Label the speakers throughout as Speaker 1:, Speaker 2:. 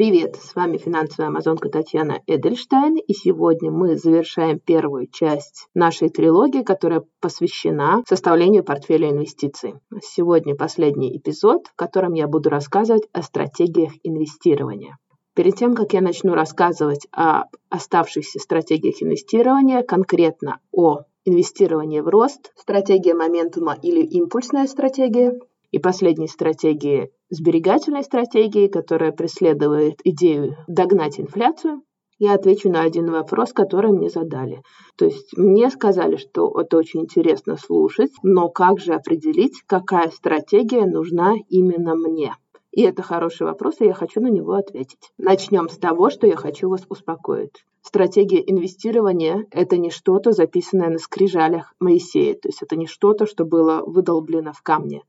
Speaker 1: Привет, с вами финансовая амазонка Татьяна Эдельштайн, и сегодня мы завершаем первую часть нашей трилогии, которая посвящена составлению портфеля инвестиций. Сегодня последний эпизод, в котором я буду рассказывать о стратегиях инвестирования. Перед тем, как я начну рассказывать о оставшихся стратегиях инвестирования, конкретно о инвестировании в рост, стратегия моментума или импульсная стратегия, и последней стратегии сберегательной стратегии, которая преследует идею догнать инфляцию, я отвечу на один вопрос, который мне задали. То есть мне сказали, что это очень интересно слушать, но как же определить, какая стратегия нужна именно мне? И это хороший вопрос, и я хочу на него ответить. Начнем с того, что я хочу вас успокоить. Стратегия инвестирования – это не что-то, записанное на скрижалях Моисея, то есть это не что-то, что было выдолблено в камне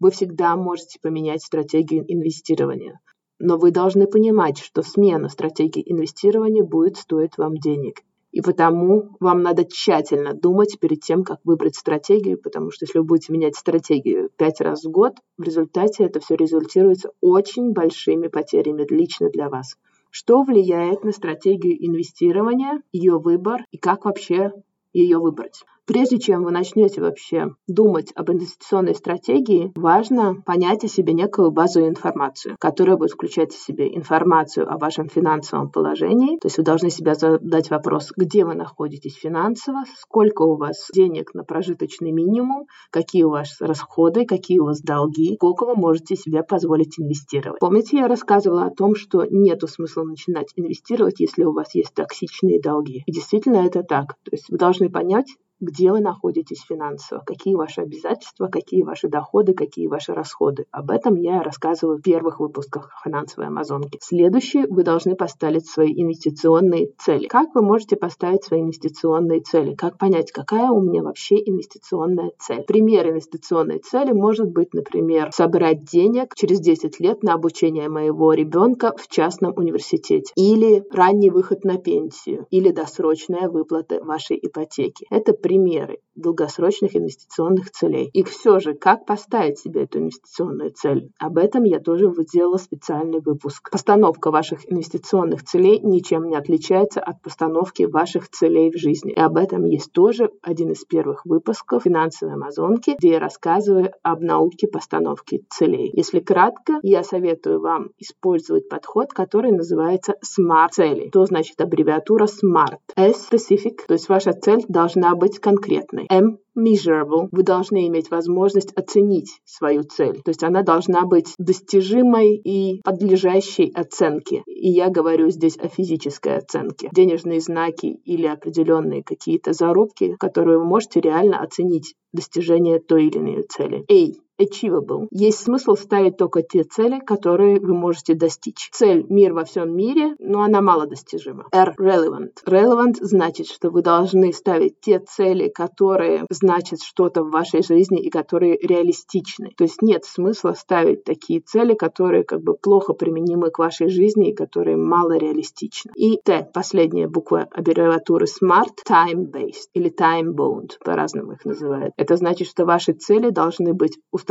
Speaker 1: вы всегда можете поменять стратегию инвестирования. Но вы должны понимать, что смена стратегии инвестирования будет стоить вам денег. И потому вам надо тщательно думать перед тем, как выбрать стратегию, потому что если вы будете менять стратегию пять раз в год, в результате это все результируется очень большими потерями лично для вас. Что влияет на стратегию инвестирования, ее выбор и как вообще ее выбрать? Прежде чем вы начнете вообще думать об инвестиционной стратегии, важно понять о себе некую базовую информацию, которая будет включать в себе информацию о вашем финансовом положении. То есть вы должны себе задать вопрос, где вы находитесь финансово, сколько у вас денег на прожиточный минимум, какие у вас расходы, какие у вас долги, сколько вы можете себе позволить инвестировать. Помните, я рассказывала о том, что нет смысла начинать инвестировать, если у вас есть токсичные долги. И действительно это так. То есть вы должны понять, где вы находитесь финансово, какие ваши обязательства, какие ваши доходы, какие ваши расходы. Об этом я рассказываю в первых выпусках финансовой Амазонки. Следующее, вы должны поставить свои инвестиционные цели. Как вы можете поставить свои инвестиционные цели? Как понять, какая у меня вообще инвестиционная цель? Пример инвестиционной цели может быть, например, собрать денег через 10 лет на обучение моего ребенка в частном университете. Или ранний выход на пенсию. Или досрочная выплата вашей ипотеки. Это примеры долгосрочных инвестиционных целей. И все же, как поставить себе эту инвестиционную цель? Об этом я тоже сделала специальный выпуск. Постановка ваших инвестиционных целей ничем не отличается от постановки ваших целей в жизни. И об этом есть тоже один из первых выпусков финансовой амазонки, где я рассказываю об науке постановки целей. Если кратко, я советую вам использовать подход, который называется SMART цели. То значит аббревиатура SMART. S specific, то есть ваша цель должна быть конкретной. M measurable. Вы должны иметь возможность оценить свою цель. То есть она должна быть достижимой и подлежащей оценке. И я говорю здесь о физической оценке. Денежные знаки или определенные какие-то зарубки, которые вы можете реально оценить достижение той или иной цели. A achievable. Есть смысл ставить только те цели, которые вы можете достичь. Цель «Мир во всем мире», но она мало достижима. R relevant. Relevant значит, что вы должны ставить те цели, которые значат что-то в вашей жизни и которые реалистичны. То есть нет смысла ставить такие цели, которые как бы плохо применимы к вашей жизни и которые мало реалистичны. И Т, последняя буква аббревиатуры SMART, time-based или time-bound, по-разному их называют. Это значит, что ваши цели должны быть установлены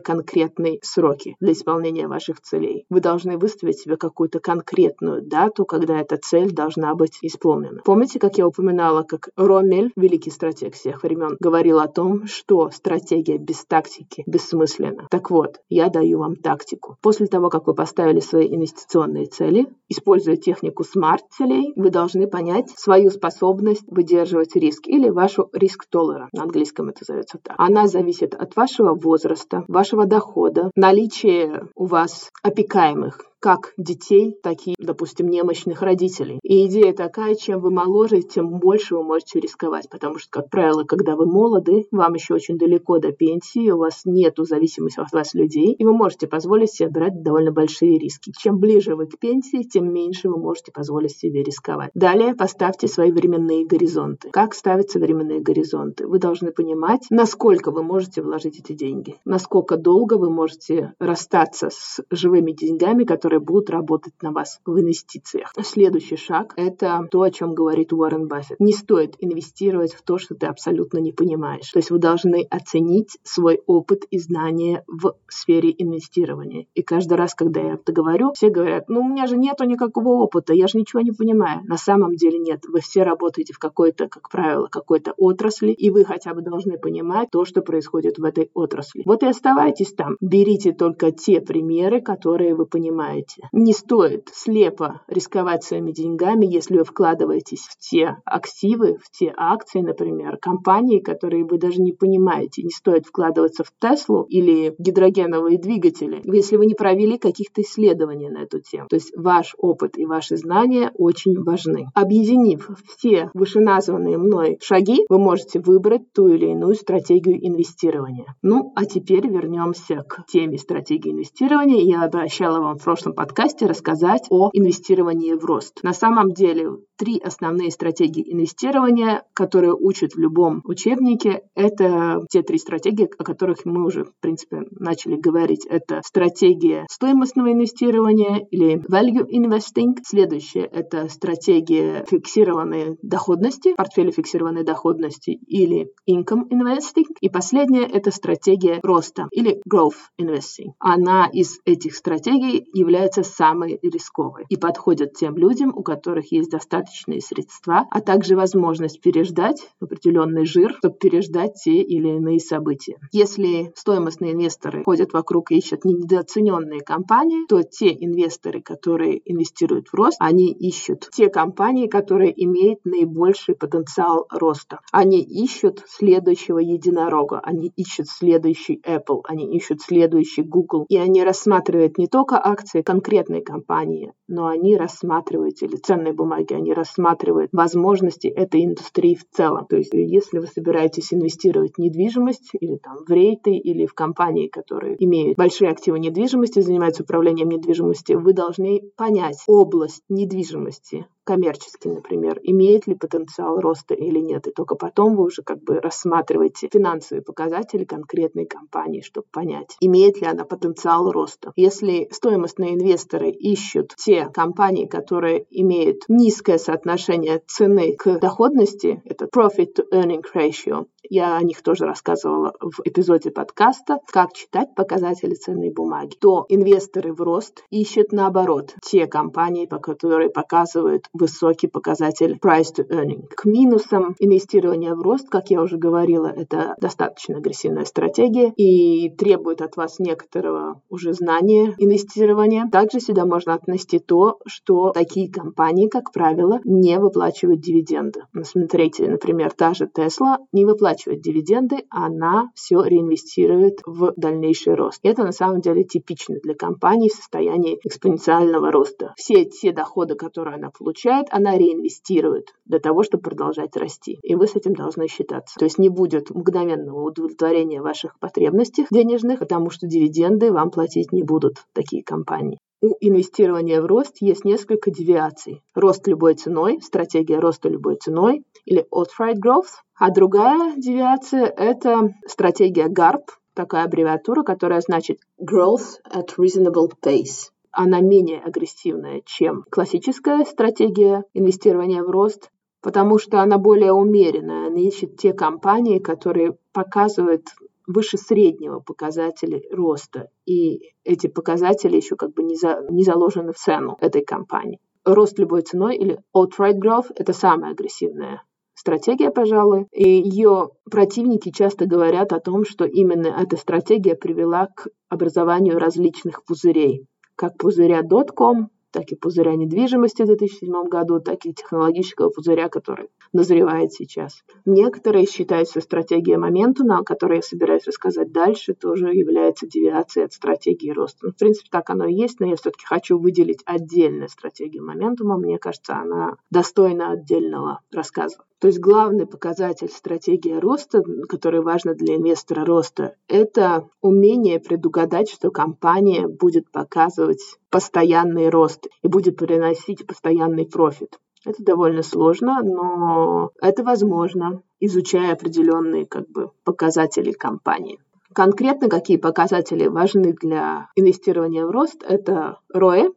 Speaker 1: конкретные сроки для исполнения ваших целей. Вы должны выставить себе какую-то конкретную дату, когда эта цель должна быть исполнена. Помните, как я упоминала, как Ромель, великий стратег всех времен, говорил о том, что стратегия без тактики бессмысленна. Так вот, я даю вам тактику. После того, как вы поставили свои инвестиционные цели, используя технику смарт-целей, вы должны понять свою способность выдерживать риск или вашу риск-толлера. На английском это зовется так. Она зависит от вашего возраста, возраста, вашего дохода, наличие у вас опекаемых как детей, так и, допустим, немощных родителей. И идея такая, чем вы моложе, тем больше вы можете рисковать, потому что, как правило, когда вы молоды, вам еще очень далеко до пенсии, у вас нету зависимости от вас людей, и вы можете позволить себе брать довольно большие риски. Чем ближе вы к пенсии, тем меньше вы можете позволить себе рисковать. Далее поставьте свои временные горизонты. Как ставятся временные горизонты? Вы должны понимать, насколько вы можете вложить эти деньги, насколько долго вы можете расстаться с живыми деньгами, которые которые будут работать на вас в инвестициях. Следующий шаг – это то, о чем говорит Уоррен Баффет. Не стоит инвестировать в то, что ты абсолютно не понимаешь. То есть вы должны оценить свой опыт и знания в сфере инвестирования. И каждый раз, когда я это говорю, все говорят, ну у меня же нету никакого опыта, я же ничего не понимаю. На самом деле нет. Вы все работаете в какой-то, как правило, какой-то отрасли, и вы хотя бы должны понимать то, что происходит в этой отрасли. Вот и оставайтесь там. Берите только те примеры, которые вы понимаете. Не стоит слепо рисковать своими деньгами, если вы вкладываетесь в те активы, в те акции, например, компании, которые вы даже не понимаете. Не стоит вкладываться в Теслу или гидрогеновые двигатели, если вы не провели каких-то исследований на эту тему. То есть ваш опыт и ваши знания очень важны. Объединив все вышеназванные мной шаги, вы можете выбрать ту или иную стратегию инвестирования. Ну, а теперь вернемся к теме стратегии инвестирования. Я обещала вам в прошлом подкасте рассказать о инвестировании в рост. На самом деле, три основные стратегии инвестирования, которые учат в любом учебнике, это те три стратегии, о которых мы уже, в принципе, начали говорить. Это стратегия стоимостного инвестирования или value investing. Следующее – это стратегия фиксированной доходности, портфеля фиксированной доходности или income investing. И последнее – это стратегия роста или growth investing. Она из этих стратегий является самой рисковой и подходит тем людям, у которых есть достаточные средства, а также возможность переждать определенный жир, чтобы переждать те или иные события. Если стоимостные инвесторы ходят вокруг и ищут недооцененные компании, то те инвесторы, которые инвестируют в рост, они ищут те компании, которые имеют наибольший потенциал роста. Они ищут следующего единорога, они ищут следующий Apple, они ищут следующий Google, и они рассматривают не только акции конкретной компании, но они рассматривают, или ценные бумаги, они рассматривают возможности этой индустрии в целом. То есть если вы собираетесь инвестировать в недвижимость или там в рейты, или в компании, которые имеют большие активы недвижимости, занимаются управлением недвижимости, вы должны понять область недвижимости, коммерчески, например, имеет ли потенциал роста или нет. И только потом вы уже как бы рассматриваете финансовые показатели конкретной компании, чтобы понять, имеет ли она потенциал роста. Если стоимостные инвесторы ищут те компании, которые имеют низкое соотношение цены к доходности, это profit to earning ratio, я о них тоже рассказывала в эпизоде подкаста, как читать показатели ценной бумаги, то инвесторы в рост ищут наоборот те компании, по которые показывают высокий показатель price to earning. К минусам инвестирования в рост, как я уже говорила, это достаточно агрессивная стратегия и требует от вас некоторого уже знания инвестирования. Также сюда можно отнести то, что такие компании, как правило, не выплачивают дивиденды. Смотрите, например, та же Tesla не выплачивает дивиденды, она все реинвестирует в дальнейший рост. Это на самом деле типично для компаний в состоянии экспоненциального роста. Все те доходы, которые она получает, она реинвестирует для того, чтобы продолжать расти. И вы с этим должны считаться. То есть не будет мгновенного удовлетворения ваших потребностей денежных, потому что дивиденды вам платить не будут такие компании. У инвестирования в рост есть несколько девиаций. Рост любой ценой, стратегия роста любой ценой или outright growth. А другая девиация – это стратегия GARP, такая аббревиатура, которая значит Growth at Reasonable Pace она менее агрессивная, чем классическая стратегия инвестирования в рост, потому что она более умеренная. Она ищет те компании, которые показывают выше среднего показателя роста. И эти показатели еще как бы не, за, не заложены в цену этой компании. Рост любой ценой или outright growth – это самая агрессивная стратегия, пожалуй. И ее противники часто говорят о том, что именно эта стратегия привела к образованию различных пузырей как пузыря .com, так и пузыря недвижимости в 2007 году, так и технологического пузыря, который назревает сейчас. Некоторые считают, что стратегия моментума, о которой я собираюсь рассказать дальше, тоже является девиацией от стратегии роста. Ну, в принципе, так оно и есть, но я все-таки хочу выделить отдельную стратегию моментума. Мне кажется, она достойна отдельного рассказа. То есть главный показатель стратегии роста, который важно для инвестора роста, это умение предугадать, что компания будет показывать постоянный рост и будет приносить постоянный профит. Это довольно сложно, но это возможно, изучая определенные как бы, показатели компании. Конкретно какие показатели важны для инвестирования в рост? Это ROE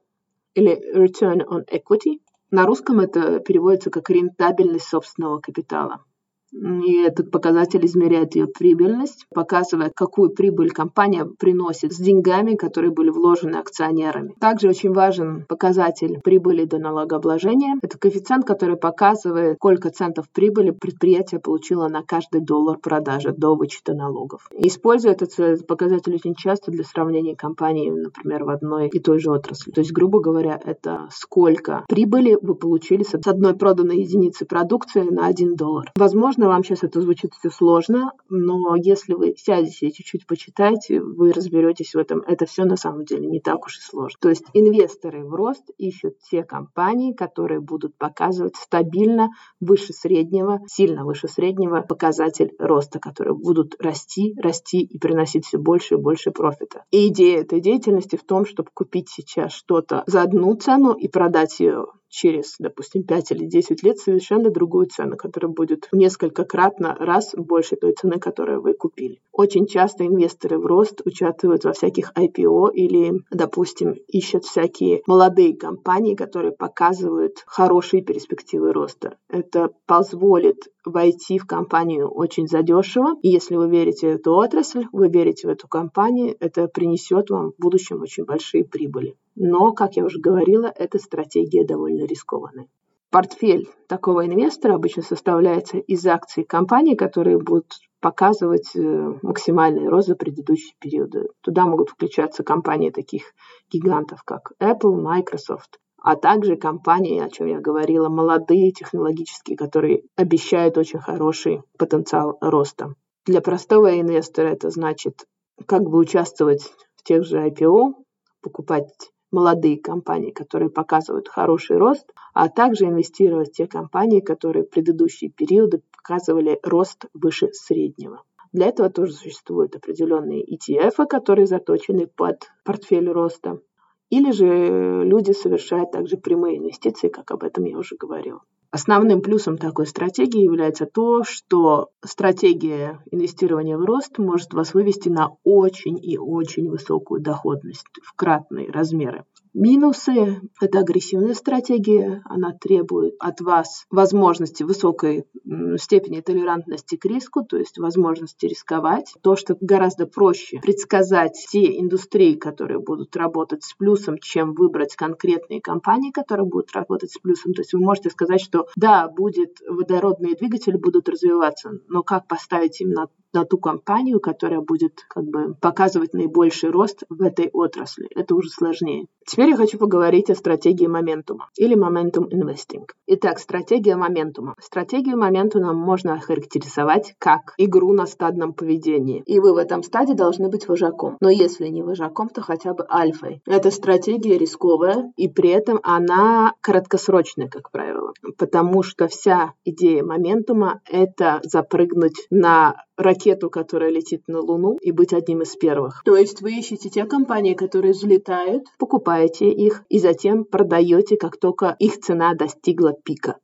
Speaker 1: или Return on Equity. На русском это переводится как рентабельность собственного капитала. И этот показатель измеряет ее прибыльность, показывает, какую прибыль компания приносит с деньгами, которые были вложены акционерами. Также очень важен показатель прибыли до налогообложения. Это коэффициент, который показывает, сколько центов прибыли предприятие получило на каждый доллар продажи до вычета налогов. И использует этот показатель очень часто для сравнения компаний, например, в одной и той же отрасли. То есть, грубо говоря, это сколько прибыли вы получили с одной проданной единицы продукции на один доллар. Возможно, Возможно, вам сейчас это звучит все сложно, но если вы сядете и чуть-чуть почитаете, вы разберетесь в этом. Это все на самом деле не так уж и сложно. То есть инвесторы в рост ищут те компании, которые будут показывать стабильно выше среднего, сильно выше среднего показатель роста, которые будут расти, расти и приносить все больше и больше профита. И идея этой деятельности в том, чтобы купить сейчас что-то за одну цену и продать ее через, допустим, 5 или 10 лет совершенно другую цену, которая будет в несколько кратно раз больше той цены, которую вы купили. Очень часто инвесторы в рост участвуют во всяких IPO или, допустим, ищут всякие молодые компании, которые показывают хорошие перспективы роста. Это позволит войти в компанию очень задешево. И если вы верите в эту отрасль, вы верите в эту компанию, это принесет вам в будущем очень большие прибыли. Но, как я уже говорила, эта стратегия довольно рискованная. Портфель такого инвестора обычно составляется из акций компаний, которые будут показывать э, максимальный рост за предыдущие периоды. Туда могут включаться компании таких гигантов, как Apple, Microsoft, а также компании, о чем я говорила, молодые технологические, которые обещают очень хороший потенциал роста. Для простого инвестора это значит как бы участвовать в тех же IPO, покупать молодые компании, которые показывают хороший рост, а также инвестировать в те компании, которые в предыдущие периоды показывали рост выше среднего. Для этого тоже существуют определенные ETF, которые заточены под портфель роста. Или же люди совершают также прямые инвестиции, как об этом я уже говорила. Основным плюсом такой стратегии является то, что стратегия инвестирования в рост может вас вывести на очень и очень высокую доходность в кратные размеры. Минусы – это агрессивная стратегия, она требует от вас возможности высокой степени толерантности к риску, то есть возможности рисковать. То, что гораздо проще предсказать те индустрии, которые будут работать с плюсом, чем выбрать конкретные компании, которые будут работать с плюсом. То есть вы можете сказать, что да, будет водородные двигатели будут развиваться, но как поставить им на ту компанию, которая будет как бы показывать наибольший рост в этой отрасли. Это уже сложнее. Теперь я хочу поговорить о стратегии моментума или momentum investing. Итак, стратегия моментума. Стратегию моментума можно охарактеризовать как игру на стадном поведении. И вы в этом стаде должны быть вожаком. Но если не вожаком, то хотя бы альфой. Эта стратегия рисковая, и при этом она краткосрочная, как правило. Потому что вся идея моментума — это запрыгнуть на ракету, которая летит на Луну, и быть одним из первых. То есть вы ищете те компании, которые взлетают, покупаете их и затем продаете, как только их цена достигла пика.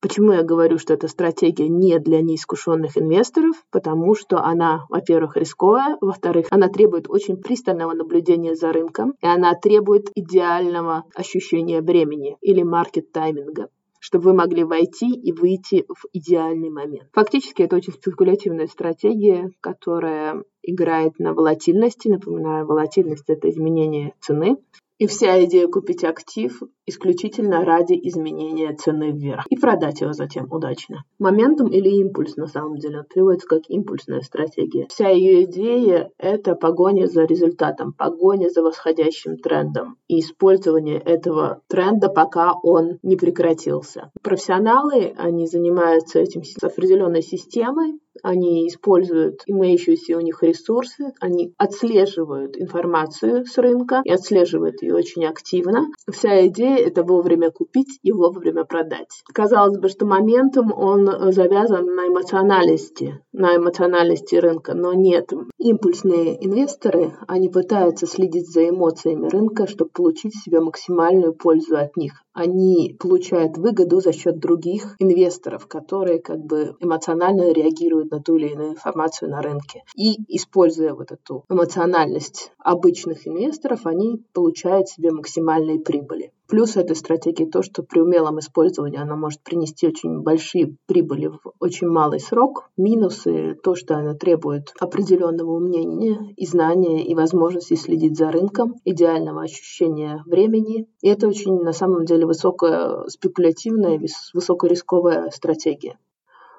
Speaker 1: Почему я говорю, что эта стратегия не для неискушенных инвесторов? Потому что она, во-первых, рисковая, во-вторых, она требует очень пристального наблюдения за рынком, и она требует идеального ощущения времени или маркет-тайминга чтобы вы могли войти и выйти в идеальный момент. Фактически это очень спекулятивная стратегия, которая играет на волатильности. Напоминаю, волатильность — это изменение цены. И вся идея купить актив исключительно ради изменения цены вверх и продать его затем удачно. Моментум или импульс на самом деле переводится как импульсная стратегия. Вся ее идея — это погоня за результатом, погоня за восходящим трендом и использование этого тренда, пока он не прекратился. Профессионалы, они занимаются этим с определенной системой, они используют имеющиеся у них ресурсы, они отслеживают информацию с рынка и отслеживают ее очень активно. Вся идея — это вовремя купить и вовремя продать. Казалось бы, что моментом он завязан на эмоциональности, на эмоциональности рынка, но нет. Импульсные инвесторы, они пытаются следить за эмоциями рынка, чтобы получить себе максимальную пользу от них они получают выгоду за счет других инвесторов, которые как бы эмоционально реагируют на на ту или иную информацию на рынке. И используя вот эту эмоциональность обычных инвесторов, они получают себе максимальные прибыли. Плюс этой стратегии то, что при умелом использовании она может принести очень большие прибыли в очень малый срок. Минусы то, что она требует определенного умения и знания и возможности следить за рынком, идеального ощущения времени. И это очень на самом деле высокая спекулятивная, высокорисковая стратегия.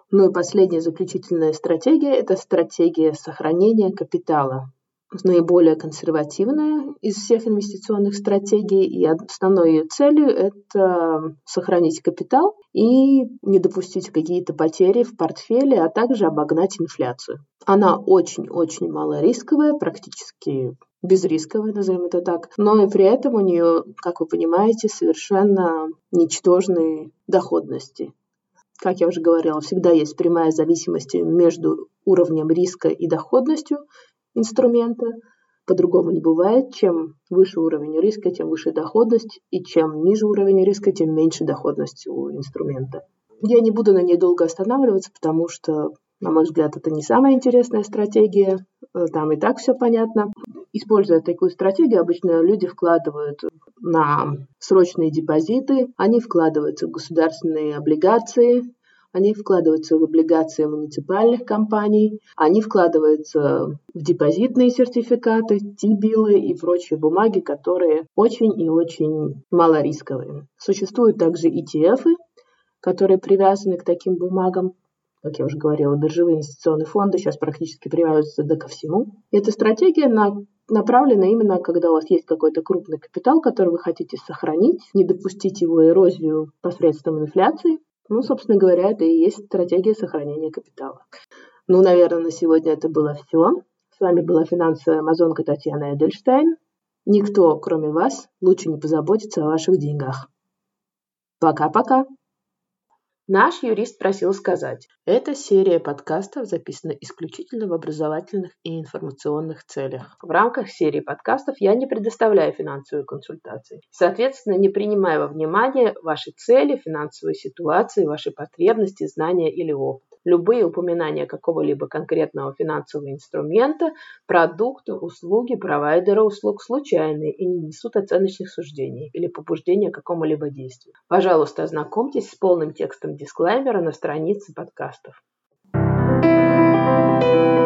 Speaker 1: Ну и последняя заключительная стратегия – это стратегия сохранения капитала наиболее консервативная из всех инвестиционных стратегий, и основной ее целью – это сохранить капитал и не допустить какие-то потери в портфеле, а также обогнать инфляцию. Она очень-очень малорисковая, практически безрисковая, назовем это так, но и при этом у нее, как вы понимаете, совершенно ничтожные доходности. Как я уже говорила, всегда есть прямая зависимость между уровнем риска и доходностью, инструмента. По-другому не бывает. Чем выше уровень риска, тем выше доходность, и чем ниже уровень риска, тем меньше доходность у инструмента. Я не буду на ней долго останавливаться, потому что, на мой взгляд, это не самая интересная стратегия. Э, там и так все понятно. Используя такую стратегию, обычно люди вкладывают на срочные депозиты, они вкладываются в государственные облигации, они вкладываются в облигации муниципальных компаний, они вкладываются в депозитные сертификаты, тибилы и прочие бумаги, которые очень и очень малорисковые. Существуют также ETF, которые привязаны к таким бумагам. Как я уже говорила, биржевые инвестиционные фонды сейчас практически привязываются да ко всему. И эта стратегия на направлена именно, когда у вас есть какой-то крупный капитал, который вы хотите сохранить, не допустить его эрозию посредством инфляции, ну, собственно говоря, это и есть стратегия сохранения капитала. Ну, наверное, на сегодня это было все. С вами была финансовая амазонка Татьяна Эдельштейн. Никто, кроме вас, лучше не позаботится о ваших деньгах. Пока-пока! Наш юрист просил сказать, эта серия подкастов записана исключительно в образовательных и информационных целях. В рамках серии подкастов я не предоставляю финансовые консультации. Соответственно, не принимая во внимание ваши цели, финансовые ситуации, ваши потребности, знания или опыт любые упоминания какого-либо конкретного финансового инструмента, продукта, услуги, провайдера услуг случайные и не несут оценочных суждений или побуждения к какому-либо действию. Пожалуйста, ознакомьтесь с полным текстом дисклеймера на странице подкастов. thank you